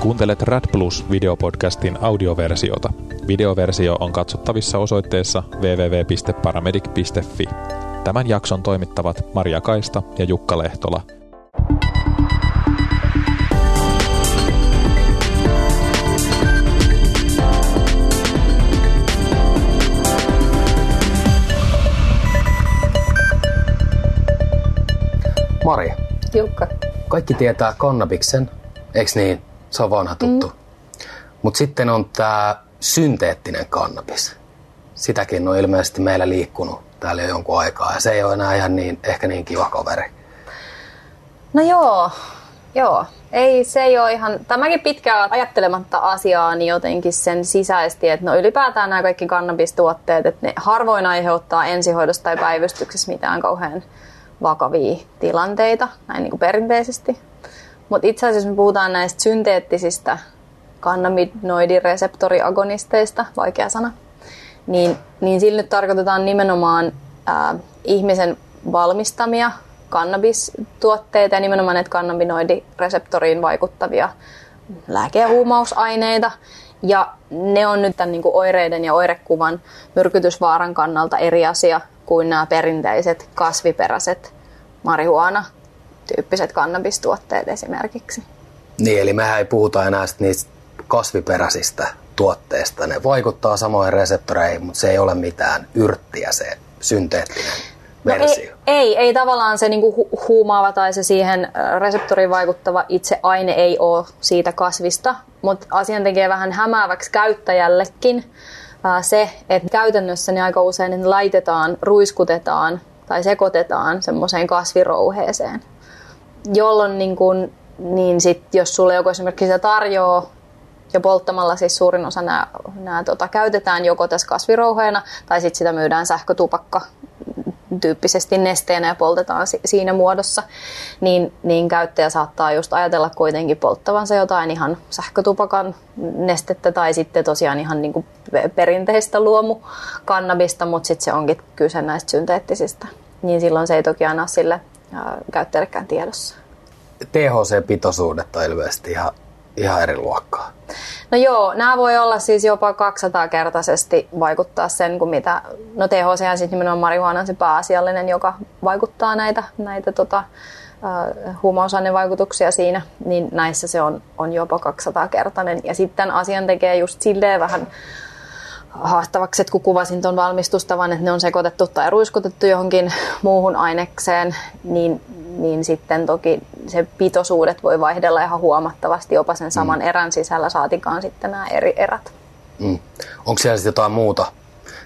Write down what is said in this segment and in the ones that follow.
Kuuntelet Rad Plus videopodcastin audioversiota. Videoversio on katsottavissa osoitteessa www.paramedic.fi. Tämän jakson toimittavat Maria Kaista ja Jukka Lehtola. Mari, Jukka. kaikki tietää kannabiksen, eikö niin? Se on vanha tuttu. Mm. Mutta sitten on tämä synteettinen kannabis. Sitäkin on ilmeisesti meillä liikkunut täällä jo jonkun aikaa ja se ei ole enää ihan niin, ehkä niin kiva kaveri. No joo, joo. Ei, se ei ole ihan, tämäkin pitkään ajattelematta asiaa, niin jotenkin sen sisäisesti, että no ylipäätään nämä kaikki kannabistuotteet, että ne harvoin aiheuttaa ensihoidossa tai päivystyksessä mitään kauhean vakavia tilanteita, näin niin kuin perinteisesti. Mutta itse asiassa me puhutaan näistä synteettisistä kannabinoidireseptoriagonisteista, vaikea sana, niin, niin sillä nyt tarkoitetaan nimenomaan ää, ihmisen valmistamia kannabistuotteita ja nimenomaan näitä kannabinoidireseptoriin vaikuttavia lääke- ja. Ja ne on nyt tämän niin kuin oireiden ja oirekuvan myrkytysvaaran kannalta eri asia kuin nämä perinteiset kasviperäiset marihuana tyyppiset kannabistuotteet esimerkiksi. Niin, eli mehän ei puhuta enää niistä kasviperäisistä tuotteista. Ne vaikuttaa samoin reseptoreihin, mutta se ei ole mitään yrttiä se synteettinen No versio. ei, ei, ei tavallaan se niinku hu- huumaava tai se siihen reseptoriin vaikuttava itse aine ei ole siitä kasvista, mutta asian tekee vähän hämääväksi käyttäjällekin ää, se, että käytännössä ne aika usein ne laitetaan, ruiskutetaan tai sekoitetaan semmoiseen kasvirouheeseen, jolloin niin kun, niin sit, jos sulle joku esimerkiksi sitä tarjoaa ja polttamalla siis suurin osa nämä, nämä tota, käytetään joko tässä kasvirouheena tai sitten sitä myydään sähkötupakka tyyppisesti nesteenä ja poltetaan si- siinä muodossa, niin, niin käyttäjä saattaa just ajatella kuitenkin polttavansa jotain ihan sähkötupakan nestettä tai sitten tosiaan ihan niin kuin perinteistä luomukannabista, mutta sitten se onkin kyse näistä synteettisistä. Niin silloin se ei toki aina sille käyttäjällekään tiedossa. THC-pitoisuudet on ilmeisesti ihan, ihan eri luokkaa. No joo, nämä voi olla siis jopa 200-kertaisesti vaikuttaa sen, kuin mitä, no THC on siis nimenomaan marihuana se pääasiallinen, joka vaikuttaa näitä, näitä tota, äh, huumausainevaikutuksia siinä, niin näissä se on, on jopa 200-kertainen. Ja sitten asian tekee just silleen vähän haastavaksi, että kun kuvasin tuon valmistustavan, että ne on sekoitettu tai ruiskutettu johonkin muuhun ainekseen, niin, niin sitten toki se pitoisuudet voi vaihdella ihan huomattavasti jopa sen saman mm. erän sisällä, saatikaan sitten nämä eri erät. Mm. Onko siellä sitten jotain muuta?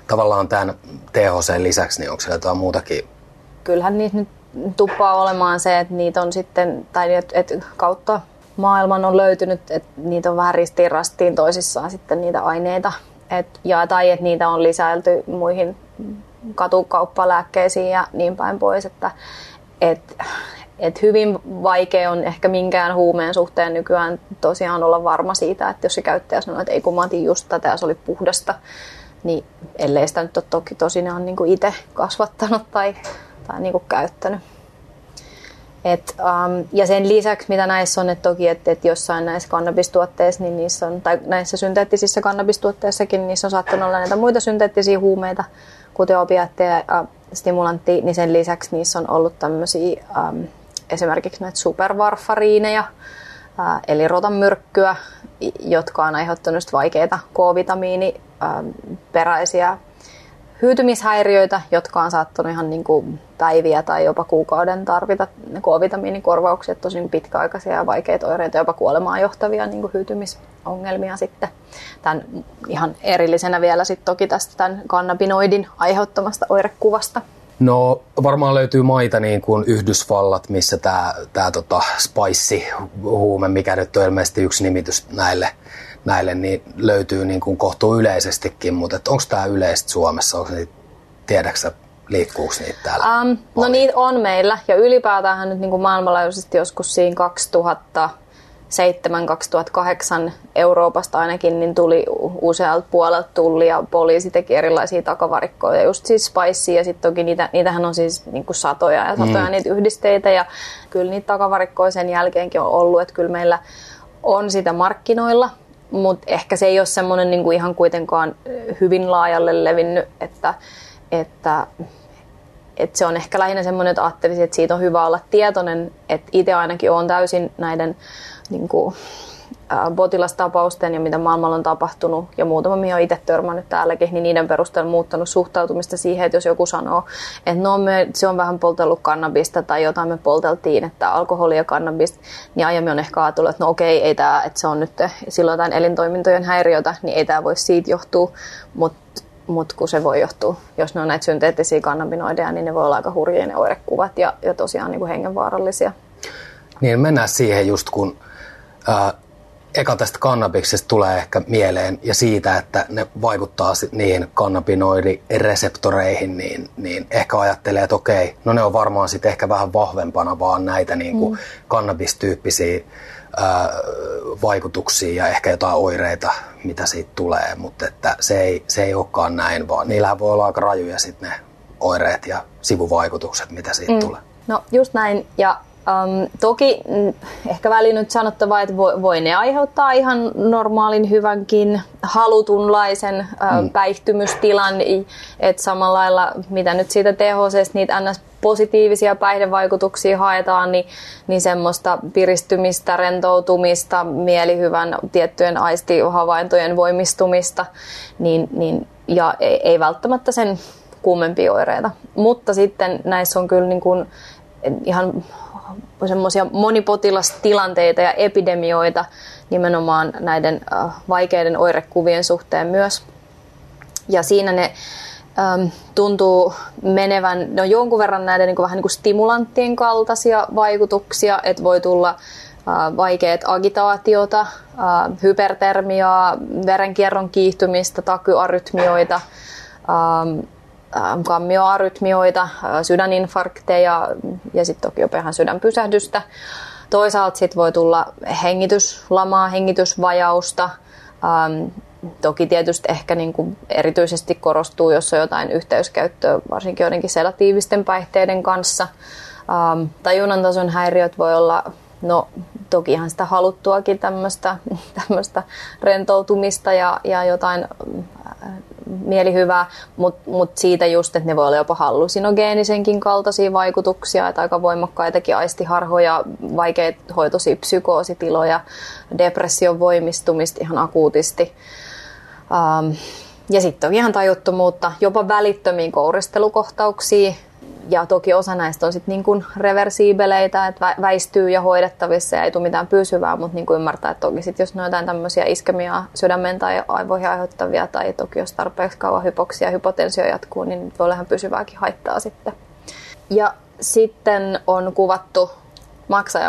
Tavallaan tämän THC lisäksi, niin onko siellä jotain muutakin? Kyllähän niitä nyt tuppaa olemaan se, että niitä on sitten, tai että et kautta maailman on löytynyt, että niitä on vähän ristiin rastiin toisissaan sitten niitä aineita, et, ja, tai että niitä on lisäilty muihin katukauppalääkkeisiin ja niin päin pois, että et, et hyvin vaikea on ehkä minkään huumeen suhteen nykyään tosiaan olla varma siitä, että jos se käyttäjä sanoo, että ei kun mä otin just tätä ja se oli puhdasta, niin ellei sitä nyt ole toki tosinaan niin itse kasvattanut tai, tai niin kuin käyttänyt. Et, um, ja sen lisäksi, mitä näissä on, että toki, että, että jossain näissä kannabistuotteissa, niin niissä on, tai näissä synteettisissä kannabistuotteissakin, niin niissä on saattanut olla näitä muita synteettisiä huumeita, kuten opiatteja ja stimulantti, niin sen lisäksi niissä on ollut tämmöisiä um, esimerkiksi näitä supervarfariineja, uh, eli rotanmyrkkyä, jotka on aiheuttanut vaikeita K-vitamiiniperäisiä hyytymishäiriöitä, jotka on saattanut ihan niin kuin päiviä tai jopa kuukauden tarvita K-vitamiinikorvauksia, tosin pitkäaikaisia ja vaikeita oireita, jopa kuolemaan johtavia niin kuin hyytymisongelmia sitten. Tämän ihan erillisenä vielä sitten toki tästä tämän kannabinoidin aiheuttamasta oirekuvasta. No varmaan löytyy maita niin kuin Yhdysvallat, missä tämä tää tota spice-huume, mikä nyt on ilmeisesti yksi nimitys näille, näille niin löytyy niin kuin kohtuu yleisestikin, mutta onko tämä yleistä Suomessa? Onko niitä, tiedäksä, liikkuuko niitä täällä? Um, no niitä on meillä ja ylipäätään nyt niin kuin maailmanlaajuisesti joskus siinä 2000 2007-2008 Euroopasta ainakin niin tuli usealta puolelta tulli ja poliisi teki erilaisia takavarikkoja, just siis spice ja sitten toki niitä, niitähän on siis niin kuin satoja ja satoja mm. niitä yhdisteitä ja kyllä niitä takavarikkoja sen jälkeenkin on ollut, että kyllä meillä on sitä markkinoilla, mutta ehkä se ei ole semmoinen niin ihan kuitenkaan hyvin laajalle levinnyt, että, että, että se on ehkä lähinnä semmoinen, että ajattelisin, että siitä on hyvä olla tietoinen, että itse ainakin olen täysin näiden niin kuin, potilastapausten ja mitä maailmalla on tapahtunut ja muutama mihin on itse törmännyt täälläkin, niin niiden perusteella muuttanut suhtautumista siihen, että jos joku sanoo, että no me, se on vähän poltellut kannabista tai jotain me polteltiin, että alkoholi ja kannabista, niin aiemmin on ehkä ajatellut, että no okei, ei tämä, että se on nyt silloin jotain elintoimintojen häiriötä, niin ei tämä voi siitä johtua, mutta mutta kun se voi johtua, jos ne on näitä synteettisiä kannabinoideja, niin ne voi olla aika hurjia ne oirekuvat ja, ja tosiaan niin kuin hengenvaarallisia. Niin mennään siihen just kun äh, eka tästä kannabiksesta tulee ehkä mieleen ja siitä, että ne vaikuttaa niihin kannabinoidireseptoreihin, niin, niin ehkä ajattelee, että okei, no ne on varmaan sitten ehkä vähän vahvempana vaan näitä niin kuin mm. kannabistyyppisiä ää, vaikutuksia ja ehkä jotain oireita, mitä siitä tulee, mutta että se ei, se ei olekaan näin, vaan niillähän voi olla aika rajuja sitten ne oireet ja sivuvaikutukset, mitä siitä mm. tulee. No just näin, ja Um, toki mm, ehkä väliin nyt sanottava, että voi, voi ne aiheuttaa ihan normaalin hyvänkin halutunlaisen mm. päihtymystilan, että samalla lailla mitä nyt siitä THC, niitä ns positiivisia päihdevaikutuksia haetaan, niin, niin semmoista piristymistä, rentoutumista, mielihyvän tiettyjen aistihavaintojen voimistumista, niin, niin, ja ei, ei välttämättä sen kuumempia oireita. Mutta sitten näissä on kyllä niin kuin ihan semmoisia monipotilastilanteita ja epidemioita nimenomaan näiden äh, vaikeiden oirekuvien suhteen myös. Ja siinä ne tuntuu menevän, ne on jonkun verran näiden niin kuin, vähän niin kuin stimulanttien kaltaisia vaikutuksia, että voi tulla äh, vaikeat agitaatiota, äh, hypertermiaa, verenkierron kiihtymistä, takyarytmioita, kammioarytmioita, äh, sydäninfarkteja ja sitten toki jopa ihan sydänpysähdystä. Toisaalta sitten voi tulla hengityslamaa, hengitysvajausta. Ähm, toki tietysti ehkä niin kuin erityisesti korostuu, jos on jotain yhteyskäyttöä, varsinkin joidenkin sedatiivisten päihteiden kanssa. Ähm, tajunnan tason häiriöt voi olla, no toki ihan sitä haluttuakin tämmöistä rentoutumista ja, ja jotain mielihyvää, mutta mut siitä just, että ne voi olla jopa hallusinogeenisenkin kaltaisia vaikutuksia, että aika voimakkaitakin aistiharhoja, vaikeita hoitoisia psykoositiloja, depression voimistumista ihan akuutisti. Um, ja sitten on ihan tajuttomuutta, jopa välittömiin kouristelukohtauksia, ja toki osa näistä on sitten niin kuin reversiibeleitä, että väistyy ja hoidettavissa ja ei tule mitään pysyvää, mutta niin kuin ymmärtää, että toki sit jos ne on jotain tämmöisiä iskemia sydämen tai aivoihin aiheuttavia tai toki jos tarpeeksi kauan hypoksia ja hypotensio jatkuu, niin voi olla ihan pysyvääkin haittaa sitten. Ja sitten on kuvattu maksa-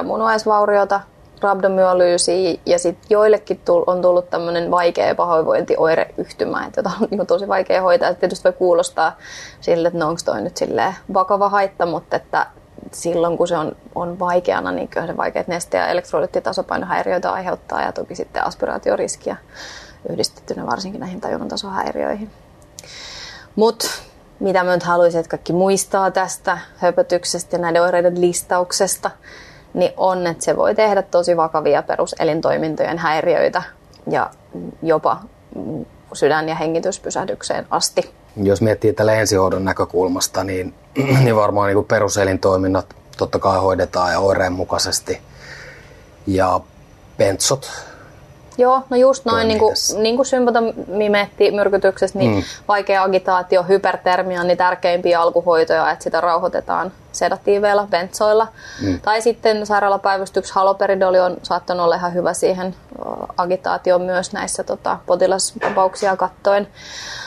rabdomyolyysiä ja sitten joillekin on tullut tämmöinen vaikea pahoinvointioireyhtymä, että jota on niin tosi vaikea hoitaa. Et tietysti voi kuulostaa sille, että no onko toi nyt vakava haitta, mutta että silloin kun se on, on vaikeana, niin kyllä se vaikeat neste- ja elektrolyyttitasapainohäiriöitä aiheuttaa ja toki sitten aspiraatioriskiä yhdistettynä varsinkin näihin tajunnan tasohäiriöihin. Mutta mitä mä nyt haluaisin, että kaikki muistaa tästä höpötyksestä ja näiden oireiden listauksesta – niin on, että se voi tehdä tosi vakavia peruselintoimintojen häiriöitä ja jopa sydän- ja hengityspysähdykseen asti. Jos miettii tällä ensihoidon näkökulmasta, niin, niin varmaan niin peruselintoiminnat totta kai hoidetaan ja oireen mukaisesti. Ja bentsot Joo, no just noin, niin kuin, niin kuin sympatomimetti-myrkytyksessä, niin mm. vaikea agitaatio, hypertermia on niin tärkeimpiä alkuhoitoja, että sitä rauhoitetaan sedatiiveilla, bentsoilla. Mm. Tai sitten sairaalapäivystyksessä haloperidoli on saattanut olla ihan hyvä siihen agitaatioon myös näissä tota, potilastapauksia kattoen.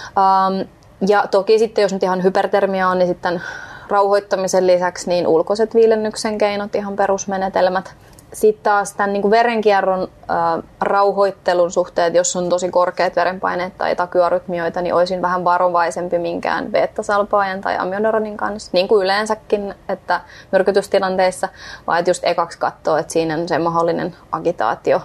Um, ja toki sitten, jos nyt ihan hypertermia on, niin sitten rauhoittamisen lisäksi niin ulkoiset viilennyksen keinot, ihan perusmenetelmät – sitten taas tämän niin kuin verenkierron äh, rauhoittelun suhteen, jos on tosi korkeat verenpaineet tai takyarytmioita, niin olisin vähän varovaisempi minkään beta-salpaajan tai amiodaronin kanssa, niin kuin yleensäkin, että myrkytystilanteissa, vaan että just ekaksi katsoa, että siinä on se mahdollinen agitaatio,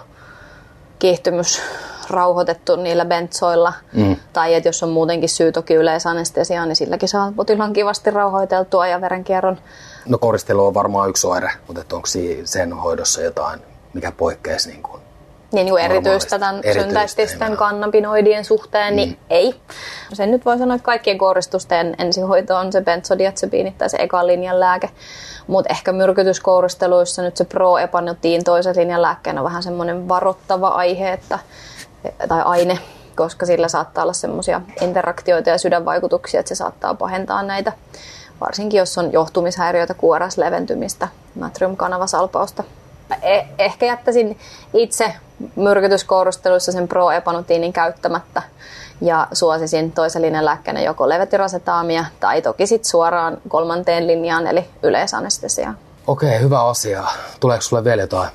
kiihtymys rauhoitettu niillä bentsoilla, mm. tai että jos on muutenkin syy toki yleisanestesiaan, niin silläkin saa potilaan kivasti rauhoiteltua ja verenkierron No koristelu on varmaan yksi oire, mutta onko sen hoidossa jotain, mikä poikkeaisi niin kuin niin, niin erityistä tämän synteettisten kannabinoidien suhteen, mm. niin ei. Sen nyt voi sanoa, että kaikkien kouristusten ensihoito on se benzodiazepiini tai se ekan linjan lääke. Mutta ehkä myrkytyskourusteluissa nyt se pro-epanotiin toisen linjan lääkkeenä on vähän semmoinen varoittava aihe että, tai aine, koska sillä saattaa olla semmoisia interaktioita ja sydänvaikutuksia, että se saattaa pahentaa näitä, varsinkin jos on johtumishäiriöitä, kuoras leventymistä, natriumkanavasalpausta. Eh- ehkä jättäisin itse myrkytyskourusteluissa sen pro-epanutiinin käyttämättä ja suosisin toisen linjan lääkkeenä joko levetirasetaamia tai toki sitten suoraan kolmanteen linjaan eli yleisanestesiaa. Okei, hyvä asia. Tuleeko sulle vielä jotain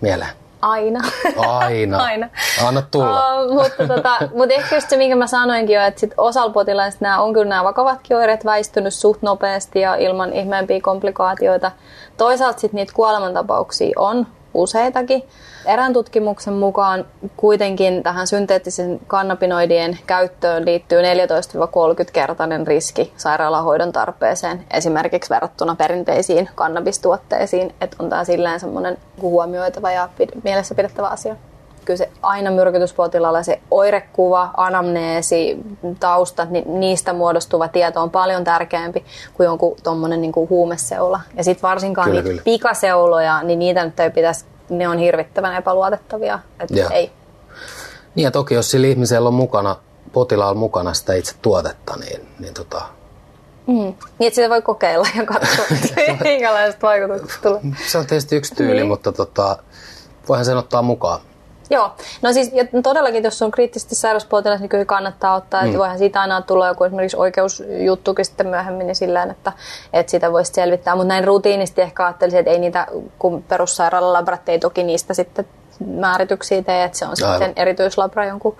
mieleen? Aina. Aina. Aina. Anna tulla. Uh, mutta, tota, mutta ehkä just se, minkä mä sanoinkin jo, että sit osalla potilaista nämä on kyllä nämä vakavatkin oireet väistynyt suht nopeasti ja ilman ihmeempiä komplikaatioita. Toisaalta sitten niitä kuolemantapauksia on useitakin. Erään tutkimuksen mukaan kuitenkin tähän synteettisen kannabinoidien käyttöön liittyy 14-30-kertainen riski sairaalahoidon tarpeeseen, esimerkiksi verrattuna perinteisiin kannabistuotteisiin, että on tämä silleen semmoinen huomioitava ja mielessä pidettävä asia kyllä se aina myrkytyspotilaalla se oirekuva, anamneesi, taustat, niin niistä muodostuva tieto on paljon tärkeämpi kuin jonkun tuommoinen niin huumeseula. Ja sitten varsinkaan kyllä, niitä kyllä. pikaseuloja, niin niitä nyt ei pitäisi ne on hirvittävän epäluotettavia. Että ei. Niin ja toki jos sillä ihmisellä on mukana, potilaalla mukana sitä itse tuotetta, niin, niin tota... Mm. Niin, että sitä voi kokeilla ja katsoa, minkälaiset vaikutukset tulee. Se on tietysti yksi tyyli, niin. mutta tota, voihan sen ottaa mukaan. Joo, no siis ja todellakin, jos on kriittisesti sairauspotilas, niin kyllä kannattaa ottaa, mm. että voihan siitä aina tulla joku esimerkiksi oikeusjuttukin sitten myöhemmin niin sillä että, että sitä voisi selvittää, mutta näin rutiinisti ehkä ajattelisin, että ei niitä, kun perussairaalalabrat ei toki niistä sitten määrityksiä tee, että se on sitten sen erityislabra jonkun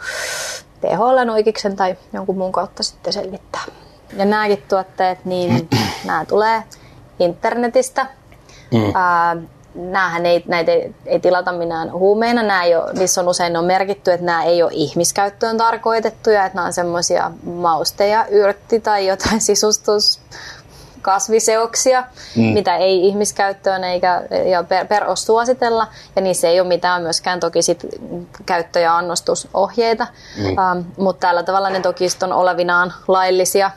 THL oikeiksen tai jonkun muun kautta sitten selvittää. Ja nämäkin tuotteet, niin nämä tulee internetistä. Mm. Ää, näähän ei, näitä ei, ei tilata minään huumeina. Nämä ei ole, niissä on usein on merkitty, että nämä ei ole ihmiskäyttöön tarkoitettuja, että nämä on semmoisia mausteja, yrtti tai jotain sisustus kasviseoksia, mm. mitä ei ihmiskäyttöön eikä ja per, per suositella. Ja niissä ei ole mitään myöskään toki sit käyttö- ja annostusohjeita. Mm. Ähm, mutta tällä tavalla ne toki on olevinaan laillisia.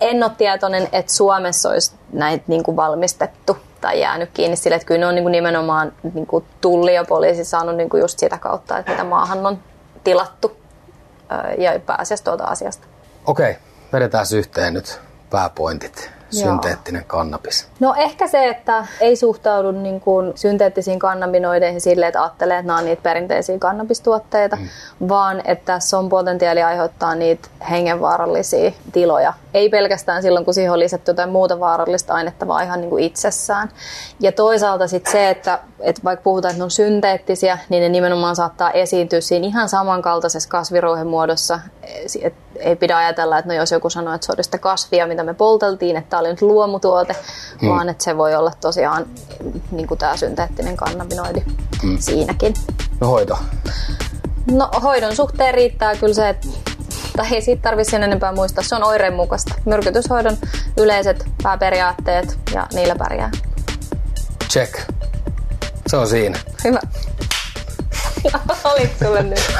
En ole tietoinen, että Suomessa olisi näitä niin kuin valmistettu tai jäänyt kiinni sille, että kyllä ne on niin kuin nimenomaan niin kuin tulli ja poliisi saanut niin kuin just sitä kautta, että mitä maahan on tilattu ja pääasiassa tuolta asiasta. Okei, vedetään yhteen nyt pääpointit synteettinen kannabis? No ehkä se, että ei suhtaudu niin kuin synteettisiin kannabinoideihin silleen, että ajattelee, että nämä on niitä perinteisiä kannabistuotteita, mm. vaan että tässä on potentiaali aiheuttaa niitä hengenvaarallisia tiloja. Ei pelkästään silloin, kun siihen on lisätty jotain muuta vaarallista ainetta, vaan ihan niin kuin itsessään. Ja toisaalta sitten se, että, että vaikka puhutaan, että ne on synteettisiä, niin ne nimenomaan saattaa esiintyä siinä ihan samankaltaisessa kasvirouhen muodossa. Et ei pidä ajatella, että no jos joku sanoo, että se on sitä kasvia, mitä me polteltiin, että tämä oli nyt luomutuote, hmm. vaan että se voi olla tosiaan niin kuin tämä synteettinen kannabinoidi hmm. siinäkin. No hoito? No hoidon suhteen riittää kyllä se, että tai ei siitä tarvitse sen enempää muistaa. Se on oireen mukaista. Myrkytyshoidon yleiset pääperiaatteet ja niillä pärjää. Check. Se on siinä. Hyvä. Olit sulle nyt.